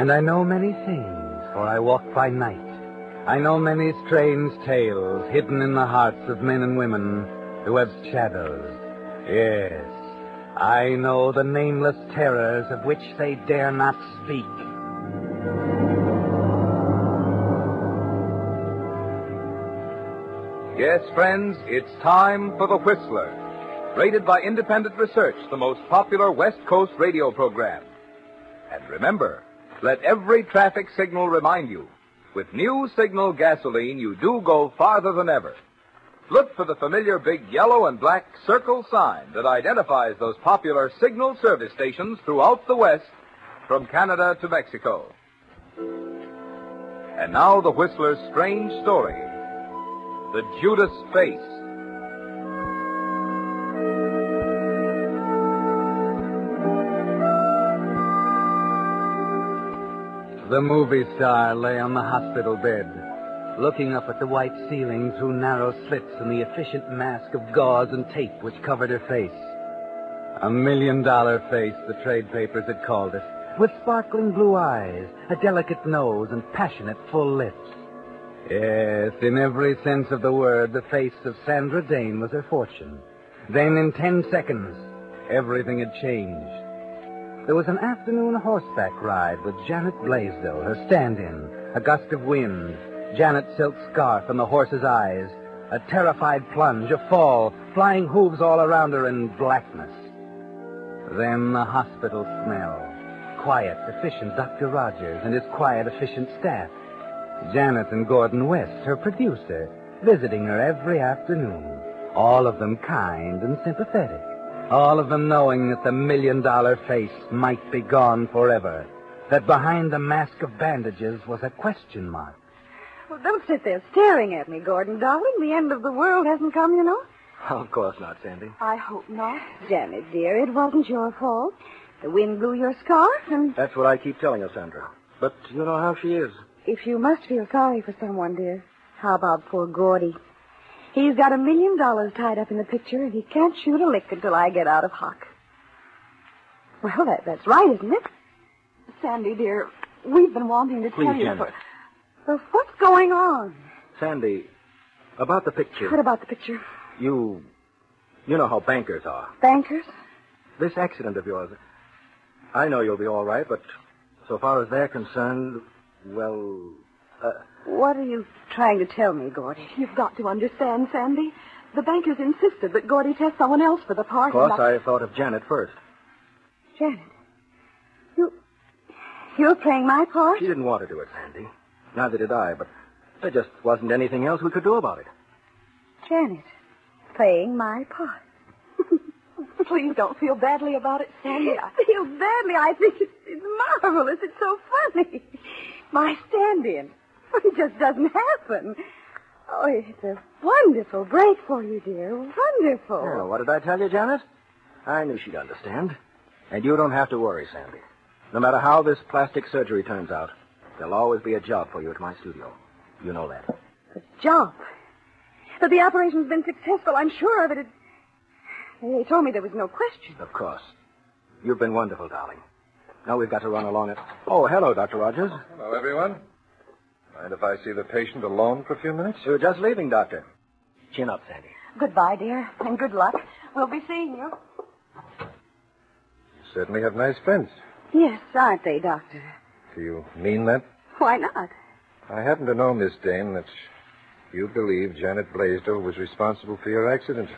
And I know many things, for I walk by night. I know many strange tales hidden in the hearts of men and women who have shadows. Yes, I know the nameless terrors of which they dare not speak. Yes, friends, it's time for The Whistler. Rated by independent research, the most popular West Coast radio program. And remember, let every traffic signal remind you, with new signal gasoline, you do go farther than ever. Look for the familiar big yellow and black circle sign that identifies those popular signal service stations throughout the West from Canada to Mexico. And now the Whistler's strange story. The Judas Face. The movie star lay on the hospital bed, looking up at the white ceiling through narrow slits in the efficient mask of gauze and tape which covered her face. A million dollar face, the trade papers had called it, with sparkling blue eyes, a delicate nose, and passionate full lips. Yes, in every sense of the word, the face of Sandra Dane was her fortune. Then, in ten seconds, everything had changed. There was an afternoon horseback ride with Janet Blaisdell, her stand-in, a gust of wind, Janet's silk scarf and the horse's eyes, a terrified plunge, a fall, flying hooves all around her, and blackness. Then the hospital smell. Quiet, efficient Dr. Rogers and his quiet, efficient staff. Janet and Gordon West, her producer, visiting her every afternoon. All of them kind and sympathetic. All of them knowing that the million dollar face might be gone forever. That behind the mask of bandages was a question mark. Well, don't sit there staring at me, Gordon, darling. The end of the world hasn't come, you know. Of course not, Sandy. I hope not. Janet, dear, it wasn't your fault. The wind blew your scarf, and That's what I keep telling her, Sandra. But you know how she is. if you must feel sorry for someone, dear, how about poor Gordy? He's got a million dollars tied up in the picture, and he can't shoot a lick until I get out of hock. Well, that, that's right, isn't it? Sandy, dear, we've been wanting to Please, tell you Janet. for... Well, what's going on? Sandy, about the picture. What about the picture? You. You know how bankers are. Bankers? This accident of yours. I know you'll be all right, but so far as they're concerned, well. Uh, What are you trying to tell me, Gordy? You've got to understand, Sandy. The bankers insisted that Gordy test someone else for the part. of course, I... I thought of Janet first. Janet, you... You're playing my part? She didn't want to do it, Sandy. Neither did I, but there just wasn't anything else we could do about it. Janet, playing my part. Please don't feel badly about it, Sandy. I... I feel badly. I think it's, it's marvelous. It's so funny. My stand-in. It just doesn't happen. Oh, it's a wonderful break for you, dear. Wonderful. Well, what did I tell you, Janet? I knew she'd understand. And you don't have to worry, Sandy. No matter how this plastic surgery turns out, there'll always be a job for you at my studio. You know that. A job. But the operation's been successful. I'm sure of it. it. They told me there was no question. Of course. You've been wonderful, darling. Now we've got to run along it. Oh, hello, Dr. Rogers. Hello, everyone. Mind if I see the patient alone for a few minutes? You're just leaving, Doctor. Chin up, Sandy. Goodbye, dear, and good luck. We'll be seeing you. You certainly have nice friends. Yes, aren't they, Doctor? Do you mean that? Why not? I happen to know, Miss Dane, that you believe Janet Blaisdell was responsible for your accident.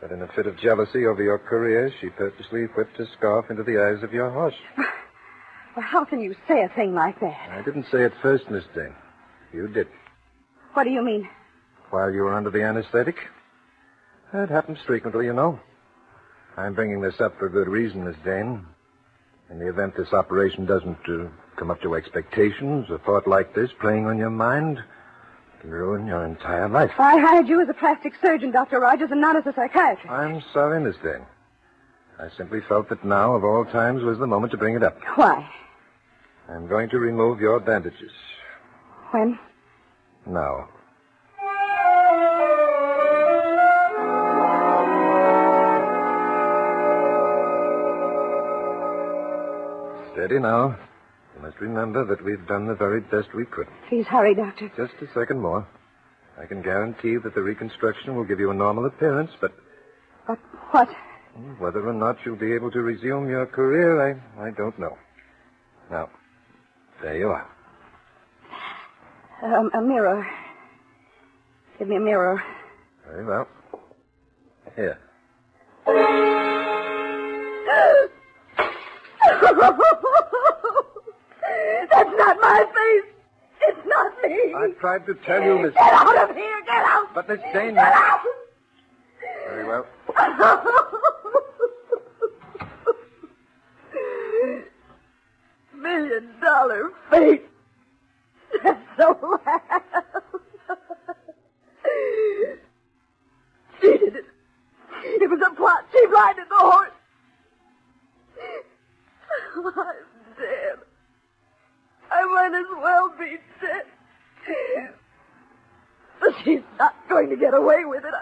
That in a fit of jealousy over your career, she purposely whipped a scarf into the eyes of your horse. Well, how can you say a thing like that? I didn't say it first, Miss Dane. You did. What do you mean? While you were under the anesthetic? That happens frequently, you know. I'm bringing this up for good reason, Miss Dane. In the event this operation doesn't uh, come up to expectations, a thought like this playing on your mind can ruin your entire life. I hired you as a plastic surgeon, Dr. Rogers, and not as a psychiatrist. I'm sorry, Miss Dane. I simply felt that now, of all times, was the moment to bring it up. Why? I'm going to remove your bandages. When? Now. Steady now. You must remember that we've done the very best we could. Please hurry, Doctor. Just a second more. I can guarantee that the reconstruction will give you a normal appearance, but But what? Whether or not you'll be able to resume your career, I, I don't know. Now, there you are. Um, a mirror. Give me a mirror. Very well. Here. That's not my face. It's not me. I tried to tell you, Miss. Get out of here. Get out. But Miss Dane. Get out. Very well. Million dollar face. That's so loud. She did it. It was a plot. She blinded the horse. I'm dead. I might as well be dead. But she's not going to get away with it.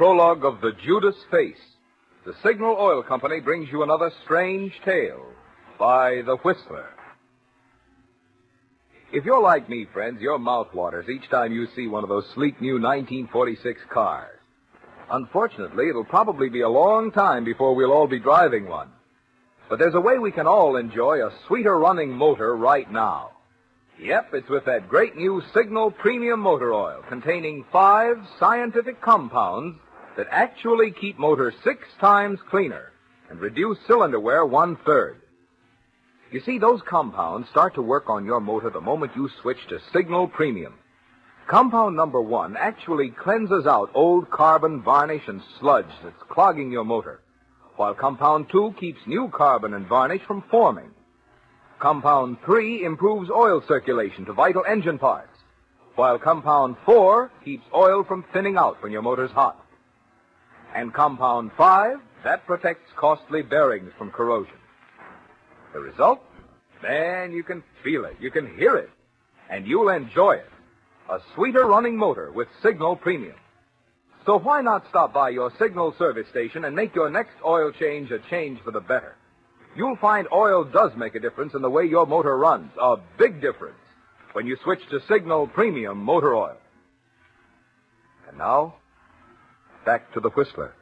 Prologue of The Judas Face, the Signal Oil Company brings you another strange tale by The Whistler. If you're like me, friends, your mouth waters each time you see one of those sleek new 1946 cars. Unfortunately, it'll probably be a long time before we'll all be driving one. But there's a way we can all enjoy a sweeter running motor right now. Yep, it's with that great new Signal Premium Motor Oil containing five scientific compounds that actually keep motors six times cleaner and reduce cylinder wear one third. You see, those compounds start to work on your motor the moment you switch to Signal Premium. Compound number one actually cleanses out old carbon, varnish, and sludge that's clogging your motor, while compound two keeps new carbon and varnish from forming. Compound 3 improves oil circulation to vital engine parts, while compound 4 keeps oil from thinning out when your motor's hot. And compound 5, that protects costly bearings from corrosion. The result? Man, you can feel it, you can hear it, and you'll enjoy it. A sweeter running motor with Signal Premium. So why not stop by your Signal service station and make your next oil change a change for the better? You'll find oil does make a difference in the way your motor runs. A big difference when you switch to Signal Premium Motor Oil. And now, back to the Whistler.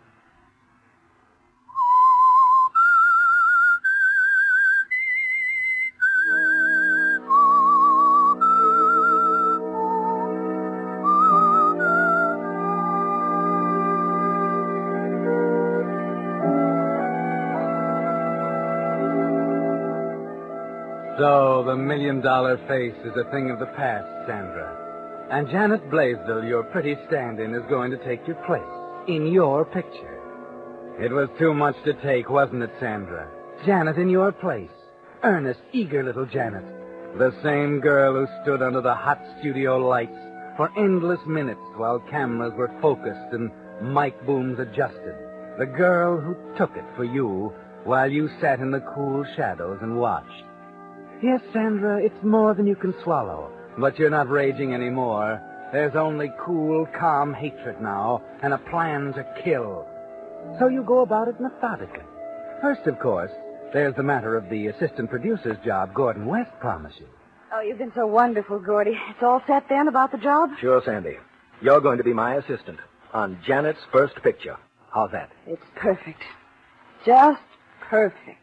So the million dollar face is a thing of the past, Sandra. And Janet Blaisdell, your pretty stand-in, is going to take your place in your picture. It was too much to take, wasn't it, Sandra? Janet in your place. Earnest, eager little Janet. The same girl who stood under the hot studio lights for endless minutes while cameras were focused and mic booms adjusted. The girl who took it for you while you sat in the cool shadows and watched. Yes, Sandra, it's more than you can swallow. But you're not raging anymore. There's only cool, calm hatred now, and a plan to kill. So you go about it methodically. First, of course, there's the matter of the assistant producer's job Gordon West promised you. Oh, you've been so wonderful, Gordy. It's all set then about the job? Sure, Sandy. You're going to be my assistant on Janet's first picture. How's that? It's perfect. Just perfect.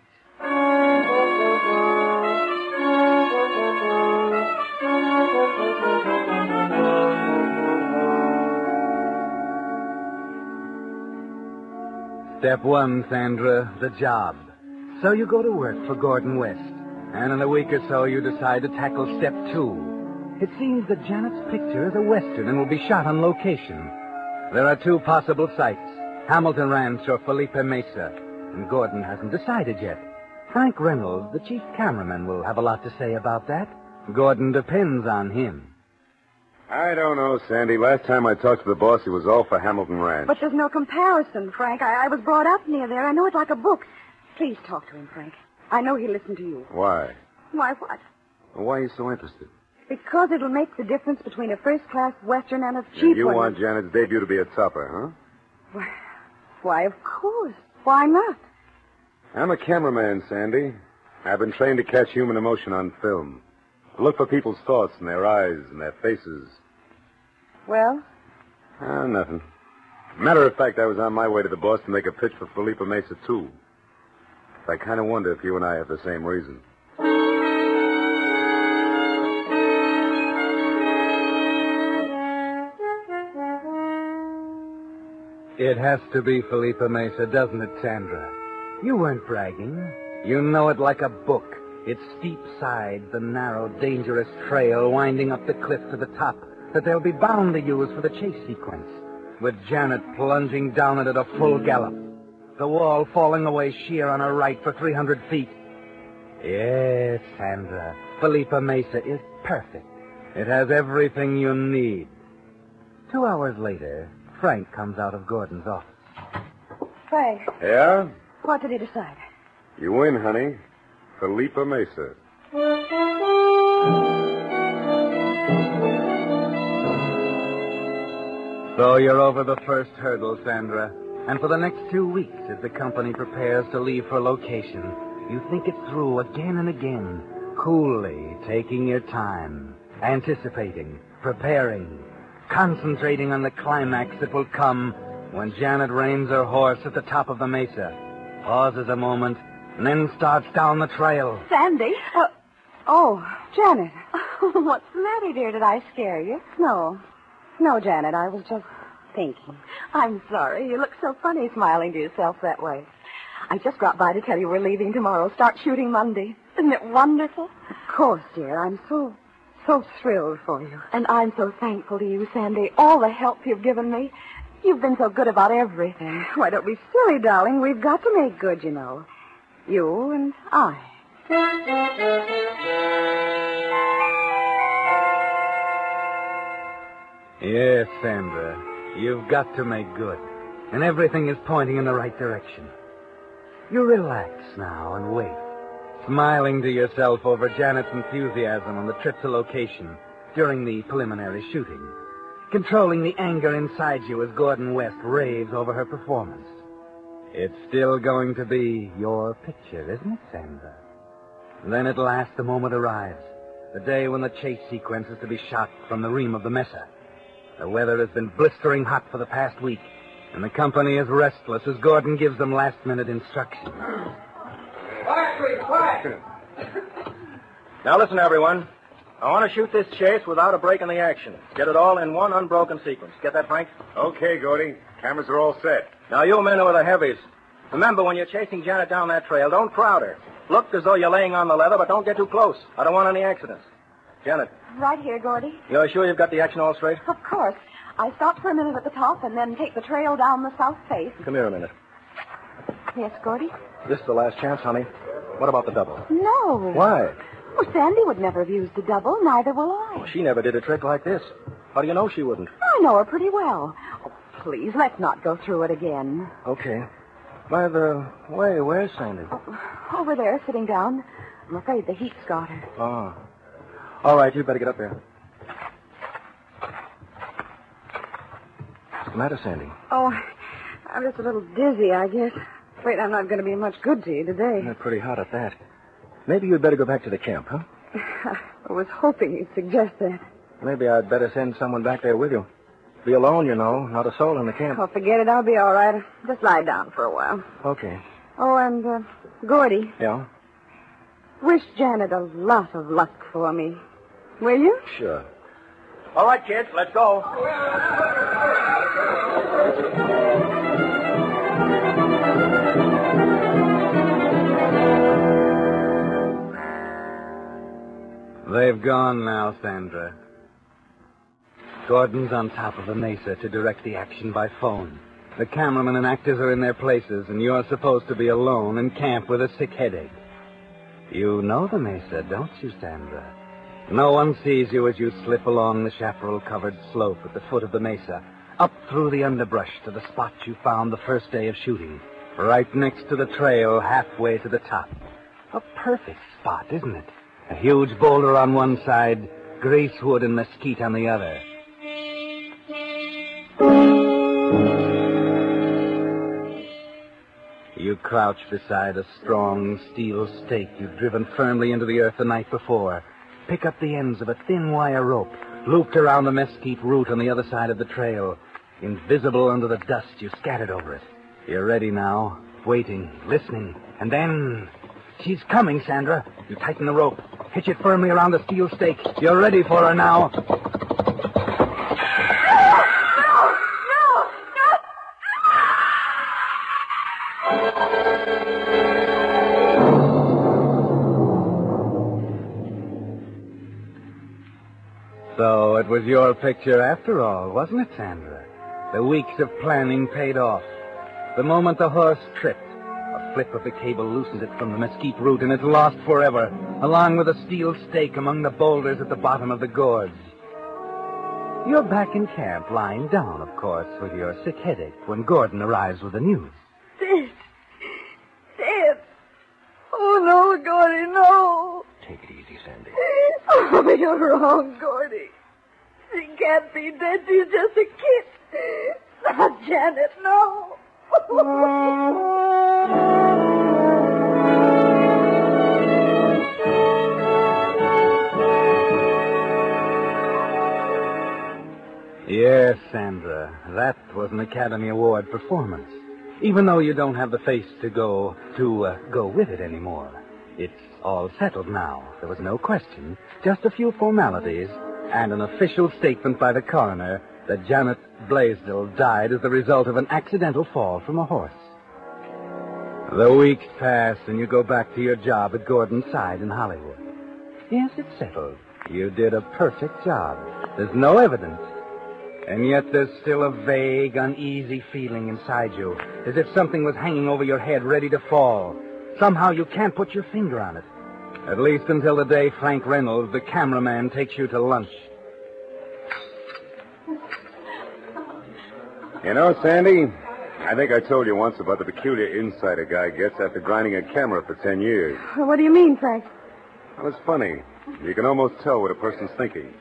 Step one, Sandra, the job. So you go to work for Gordon West. And in a week or so, you decide to tackle step two. It seems that Janet's picture is a Western and will be shot on location. There are two possible sites Hamilton Ranch or Felipe Mesa. And Gordon hasn't decided yet. Frank Reynolds, the chief cameraman, will have a lot to say about that. Gordon depends on him. I don't know, Sandy. Last time I talked to the boss, he was all for Hamilton Ranch. But there's no comparison, Frank. I, I was brought up near there. I know it like a book. Please talk to him, Frank. I know he'll listen to you. Why? Why, what? Why are you so interested? Because it'll make the difference between a first-class Western and a cheap one. you want Janet's debut to be a topper, huh? Why, of course. Why not? I'm a cameraman, Sandy. I've been trained to catch human emotion on film. Look for people's thoughts in their eyes and their faces. Well, Ah, nothing. Matter of fact, I was on my way to the boss to make a pitch for Felipe Mesa, too. I kind of wonder if you and I have the same reason. It has to be Felipe Mesa, doesn't it, Sandra? You weren't bragging. You know it like a book. Its steep sides, the narrow, dangerous trail winding up the cliff to the top that they'll be bound to use for the chase sequence. With Janet plunging down it at a full gallop. The wall falling away sheer on her right for 300 feet. Yes, Sandra. Felipe Mesa is perfect. It has everything you need. Two hours later, Frank comes out of Gordon's office. Frank, Yeah? what did he decide? You win, honey. Felipe Mesa. So you're over the first hurdle, Sandra. And for the next two weeks, as the company prepares to leave for location, you think it through again and again, coolly, taking your time, anticipating, preparing, concentrating on the climax that will come when Janet reins her horse at the top of the mesa, pauses a moment, and then starts down the trail. Sandy. Uh, oh, Janet. What's the matter, dear? Did I scare you? No. No, Janet, I was just thinking. I'm sorry. You look so funny smiling to yourself that way. I just dropped by to tell you we're leaving tomorrow. Start shooting Monday. Isn't it wonderful? Of course, dear. I'm so, so thrilled for you. And I'm so thankful to you, Sandy. All the help you've given me. You've been so good about everything. Why, don't be silly, darling. We've got to make good, you know. You and I. Yes, Sandra. You've got to make good. And everything is pointing in the right direction. You relax now and wait, smiling to yourself over Janet's enthusiasm on the trip to location during the preliminary shooting, controlling the anger inside you as Gordon West raves over her performance. It's still going to be your picture, isn't it, Sandra? Then at last the moment arrives, the day when the chase sequence is to be shot from the ream of the Mesa. The weather has been blistering hot for the past week, and the company is restless as Gordon gives them last-minute instructions. Now listen, everyone. I want to shoot this chase without a break in the action. Get it all in one unbroken sequence. Get that, Frank? Okay, Gordy. Cameras are all set. Now, you men who are the heavies, remember when you're chasing Janet down that trail, don't crowd her. Look as though you're laying on the leather, but don't get too close. I don't want any accidents. Janet, Right here, Gordy. you're sure you've got the action all straight? Of course. I stop for a minute at the top and then take the trail down the south face. Come here a minute. Yes, Gordy? This is the last chance, honey. What about the double? No. Why? Well, Sandy would never have used the double. Neither will I. She never did a trick like this. How do you know she wouldn't? I know her pretty well. Oh, please, let's not go through it again. Okay. By the way, where's Sandy? Oh, over there, sitting down. I'm afraid the heat's got her. Oh. All right, you better get up there. What's the matter, Sandy? Oh, I'm just a little dizzy, I guess. Afraid I'm not going to be much good to you today. You're pretty hot at that. Maybe you'd better go back to the camp, huh? I was hoping you'd suggest that. Maybe I'd better send someone back there with you. Be alone, you know. Not a soul in the camp. Oh, forget it. I'll be all right. Just lie down for a while. Okay. Oh, and uh, Gordy. Yeah? Wish Janet a lot of luck for me. Will you? Sure. All right, kids, let's go. They've gone now, Sandra. Gordon's on top of the mesa to direct the action by phone. The cameraman and actors are in their places, and you're supposed to be alone in camp with a sick headache. You know the mesa, don't you, Sandra? No one sees you as you slip along the chaparral-covered slope at the foot of the mesa, up through the underbrush to the spot you found the first day of shooting, right next to the trail halfway to the top. A perfect spot, isn't it? A huge boulder on one side, greasewood and mesquite on the other. You crouch beside a strong steel stake you've driven firmly into the earth the night before. Pick up the ends of a thin wire rope, looped around the mesquite root on the other side of the trail. Invisible under the dust you scattered over it. You're ready now, waiting, listening, and then... She's coming, Sandra. You tighten the rope. Hitch it firmly around the steel stake. You're ready for her now. Was your picture after all, wasn't it, Sandra? The weeks of planning paid off. The moment the horse tripped, a flip of the cable loosened it from the mesquite root and it's lost forever, along with a steel stake among the boulders at the bottom of the gorge. You're back in camp, lying down, of course, with your sick headache when Gordon arrives with the news. Dead. Dead. Oh, no, Gordy, no. Take it easy, Sandy. Oh, you're wrong, Gordy. Can't be dead. She's just a kid. Not Janet, no. Yes, Sandra, that was an Academy Award performance. Even though you don't have the face to go to uh, go with it anymore. It's all settled now. There was no question, just a few formalities, and an official statement by the coroner that Janet Blaisdell died as the result of an accidental fall from a horse. The weeks pass, and you go back to your job at Gordon's side in Hollywood. Yes, it's settled. You did a perfect job. There's no evidence. And yet there's still a vague, uneasy feeling inside you, as if something was hanging over your head ready to fall. Somehow you can't put your finger on it. At least until the day Frank Reynolds, the cameraman, takes you to lunch. You know, Sandy, I think I told you once about the peculiar insight a guy gets after grinding a camera for ten years. What do you mean, Frank? Well, it's funny. You can almost tell what a person's thinking.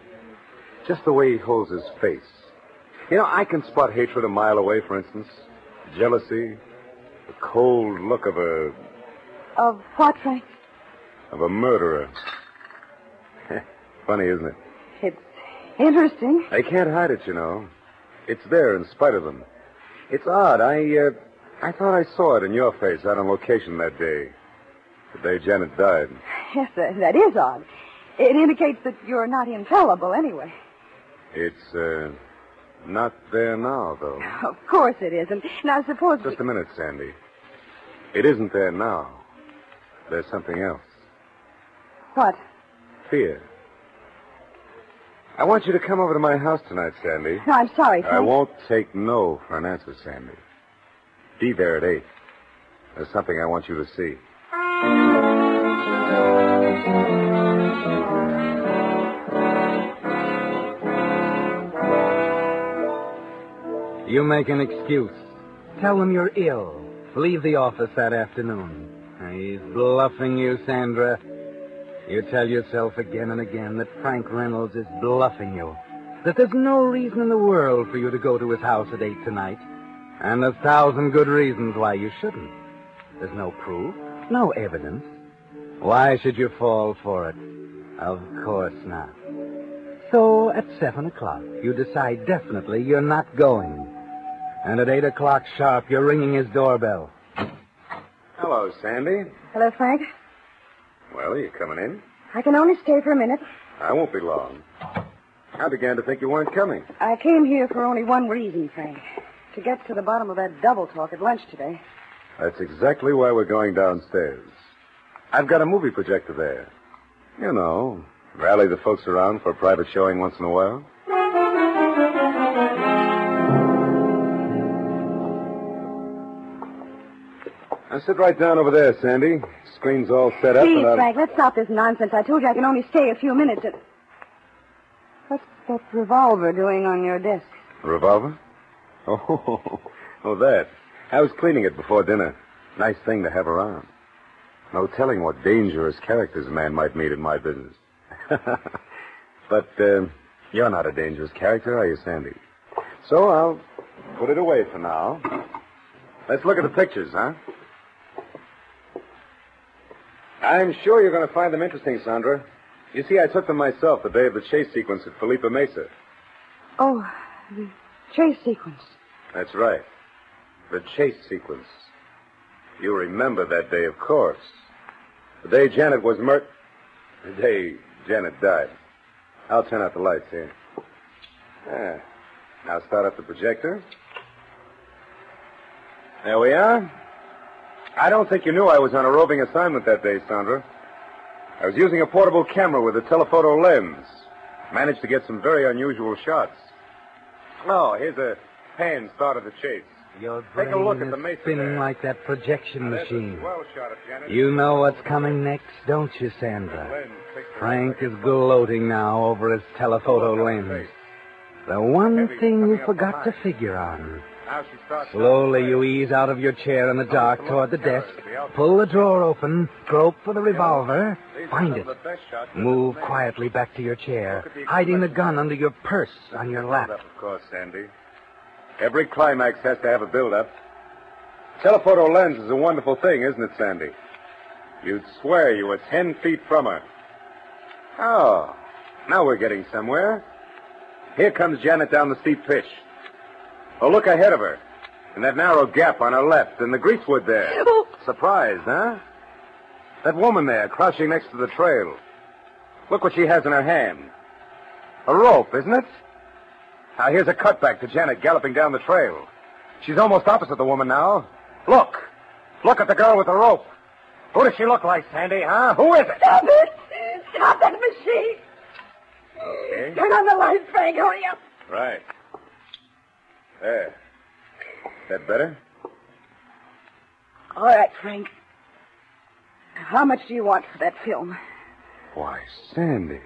Just the way he holds his face. You know, I can spot hatred a mile away, for instance. Jealousy. The cold look of a Of what, Frank? Of a murderer. Funny, isn't it? It's interesting. They can't hide it, you know. It's there in spite of them. It's odd. I, uh, I thought I saw it in your face out on location that day. The day Janet died. Yes, that, that is odd. It indicates that you're not infallible anyway. It's, uh, not there now, though. Of course it isn't. Now, suppose... Just a minute, Sandy. It isn't there now. There's something else. What? Fear. I want you to come over to my house tonight, Sandy. No, I'm sorry, Frank. I won't take no for an answer, Sandy. Be there at eight. There's something I want you to see. You make an excuse. Tell them you're ill. Leave the office that afternoon. He's bluffing you, Sandra. You tell yourself again and again that Frank Reynolds is bluffing you. That there's no reason in the world for you to go to his house at eight tonight. And a thousand good reasons why you shouldn't. There's no proof, no evidence. Why should you fall for it? Of course not. So at seven o'clock, you decide definitely you're not going. And at eight o'clock sharp, you're ringing his doorbell. Hello, Sandy. Hello, Frank. Well, are you coming in? I can only stay for a minute. I won't be long. I began to think you weren't coming. I came here for only one reason, Frank. To get to the bottom of that double talk at lunch today. That's exactly why we're going downstairs. I've got a movie projector there. You know, Rally the folks around for a private showing once in a while? Now sit right down over there, Sandy. Screen's all set up. Please, and I'll... Frank, let's stop this nonsense. I told you I can only stay a few minutes. And... What's that revolver doing on your desk? Revolver? Oh, oh, that. I was cleaning it before dinner. Nice thing to have around. No telling what dangerous characters a man might meet in my business. but uh, you're not a dangerous character, are you, Sandy? So I'll put it away for now. Let's look at the pictures, huh? I'm sure you're going to find them interesting, Sandra. You see, I took them myself the day of the chase sequence at Felipe Mesa. Oh, the chase sequence. That's right. The chase sequence. You remember that day, of course. The day Janet was murdered. The day Janet died. I'll turn out the lights here. Yeah. Now start up the projector. There we are. I don't think you knew I was on a roving assignment that day, Sandra. I was using a portable camera with a telephoto lens. Managed to get some very unusual shots. Oh, here's a pan start of the chase. Your Take a brain look at the mesa spinning there. like that projection machine. swell shot of Janet. You know what's coming next, don't you, Sandra? Lens takes the Frank is gloating now over his telephoto lens. The one thing you forgot to figure on. Now she starts Slowly you ease out of your chair in the dark toward the desk, pull the drawer open, grope for the revolver, find it. of the best shots I've Move quietly back to your chair, Look at the hiding the gun under your purse on your lap. Of course, Sandy. Every climax has to have a build-up. Telephoto lens is a wonderful thing, isn't it, Sandy? You'd swear you were ten feet from her. Oh, now we're getting somewhere. Here comes Janet down the steep pitch. Oh, look ahead of her. In that narrow gap on her left, in the greasewood there. Oh, Surprised, huh? That woman there, crouching next to the trail. Look what she has in her hand. A rope, isn't it? Now, here's a cutback to Janet galloping down the trail. She's almost opposite the woman now. Look. Look at the girl with the rope. Who does she look like, Sandy, huh? Who is it? stop it! Stop that machine! Okay. Turn on the lights, Frank. Hurry up. Right. There. That better? All right, Frank. How much do you want for that film? Why, Sandy.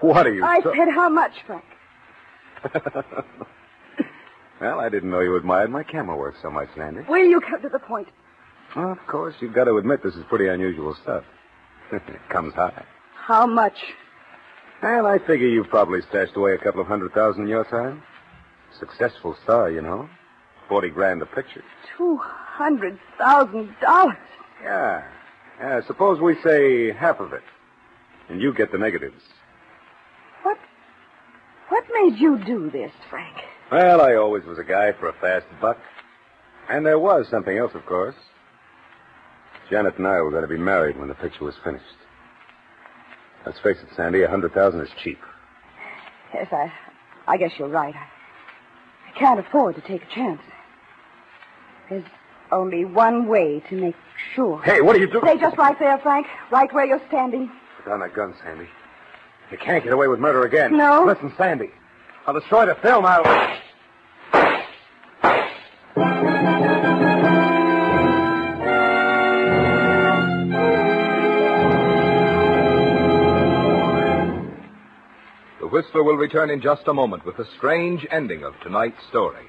What are you... I so- said how much, Frank? well, I didn't know you admired my camera work so much, Sandy. Will you come to the point? Well, of course, you've got to admit this is pretty unusual stuff. it comes high. How much? Well, I figure you've probably stashed away a couple of hundred thousand in your time. Successful star, you know. Forty grand a picture. Two hundred thousand dollars. Yeah. Yeah, suppose we say half of it. And you get the negatives. What? What made you do this, Frank? Well, I always was a guy for a fast buck. And there was something else, of course. Janet and I were going to be married when the picture was finished. Let's face it, Sandy, a hundred thousand is cheap. Yes, I, I guess you're right. I, can't afford to take a chance. There's only one way to make sure. Hey, what are you doing? Stay just right there, Frank. Right where you're standing. Put down that gun, Sandy. You can't get away with murder again. No. Listen, Sandy. I'll destroy the film. I'll. Whistler will return in just a moment with the strange ending of tonight's story.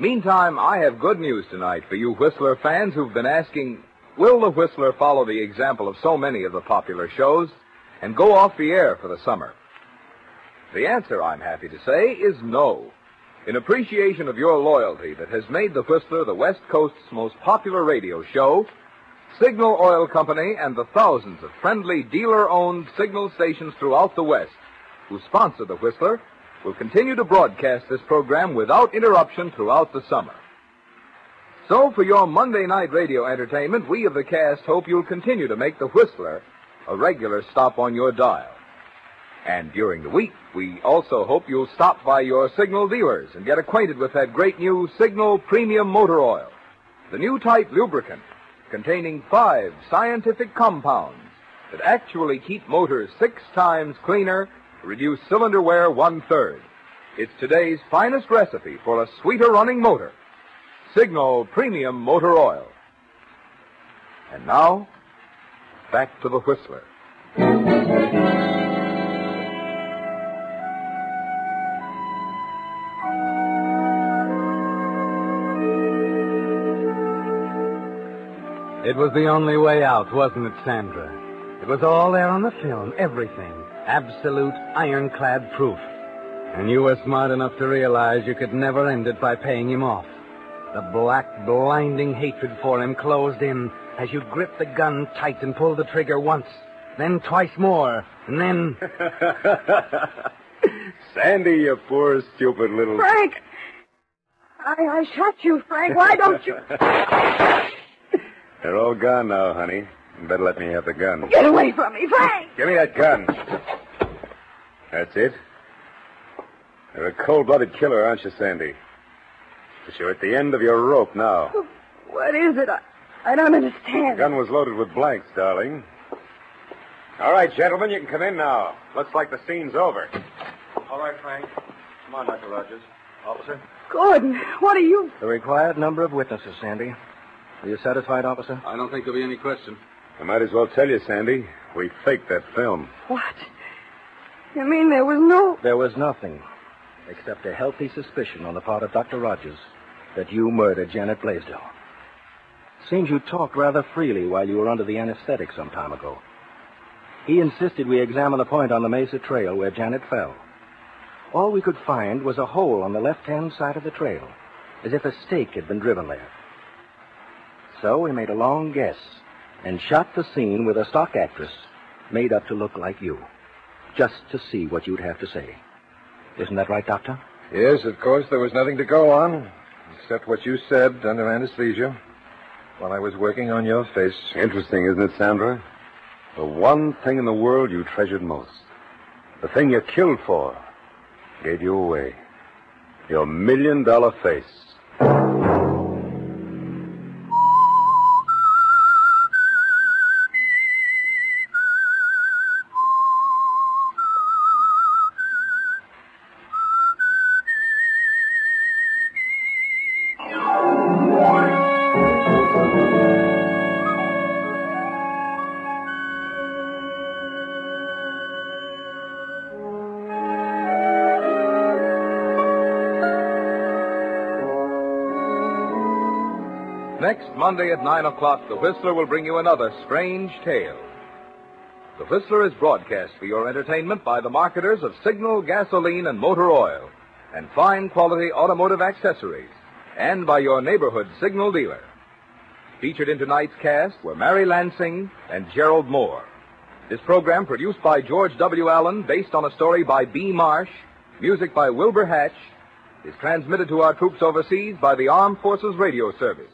Meantime, I have good news tonight for you Whistler fans who've been asking, will the Whistler follow the example of so many of the popular shows and go off the air for the summer? The answer, I'm happy to say, is no. In appreciation of your loyalty that has made the Whistler the West Coast's most popular radio show, Signal Oil Company and the thousands of friendly dealer-owned signal stations throughout the West who sponsor the Whistler will continue to broadcast this program without interruption throughout the summer. So for your Monday night radio entertainment, we of the cast hope you'll continue to make the Whistler a regular stop on your dial. And during the week, we also hope you'll stop by your Signal dealers and get acquainted with that great new Signal Premium Motor Oil, the new type lubricant containing five scientific compounds that actually keep motors six times cleaner, reduce cylinder wear one third. It's today's finest recipe for a sweeter running motor. Signal Premium Motor Oil. And now, back to the Whistler. It was the only way out, wasn't it, Sandra? It was all there on the film, everything. Absolute ironclad proof. And you were smart enough to realize you could never end it by paying him off. The black, blinding hatred for him closed in as you gripped the gun tight and pulled the trigger once, then twice more, and then. Sandy, you poor, stupid little. Frank! I, I shot you, Frank. Why don't you... They're all gone now, honey. You better let me have the gun. Get away from me, Frank! Give me that gun. That's it. You're a cold-blooded killer, aren't you, Sandy? But you're at the end of your rope now. What is it? I, I don't understand. The gun was loaded with blanks, darling. All right, gentlemen, you can come in now. Looks like the scene's over. All right, Frank. Come on, Dr. Rogers. Officer? Gordon, what are you... The required number of witnesses, Sandy. Are you satisfied, officer? I don't think there'll be any question. I might as well tell you, Sandy. We faked that film. What? You mean there was no... There was nothing except a healthy suspicion on the part of Dr. Rogers that you murdered Janet Blaisdell. Seems you talked rather freely while you were under the anesthetic some time ago. He insisted we examine the point on the Mesa Trail where Janet fell. All we could find was a hole on the left-hand side of the trail, as if a stake had been driven there. So we made a long guess and shot the scene with a stock actress made up to look like you, just to see what you'd have to say. Isn't that right, Doctor? Yes, of course, there was nothing to go on, except what you said under anesthesia while I was working on your face. Interesting, isn't it, Sandra? The one thing in the world you treasured most. The thing you killed for. Gave you away. Your million dollar face. Next Monday at 9 o'clock, The Whistler will bring you another strange tale. The Whistler is broadcast for your entertainment by the marketers of Signal gasoline and motor oil and fine quality automotive accessories, and by your neighborhood Signal dealer. Featured in tonight's cast were Mary Lansing and Gerald Moore. This program, produced by George W. Allen, based on a story by B. Marsh, music by Wilbur Hatch, is transmitted to our troops overseas by the Armed Forces Radio Service.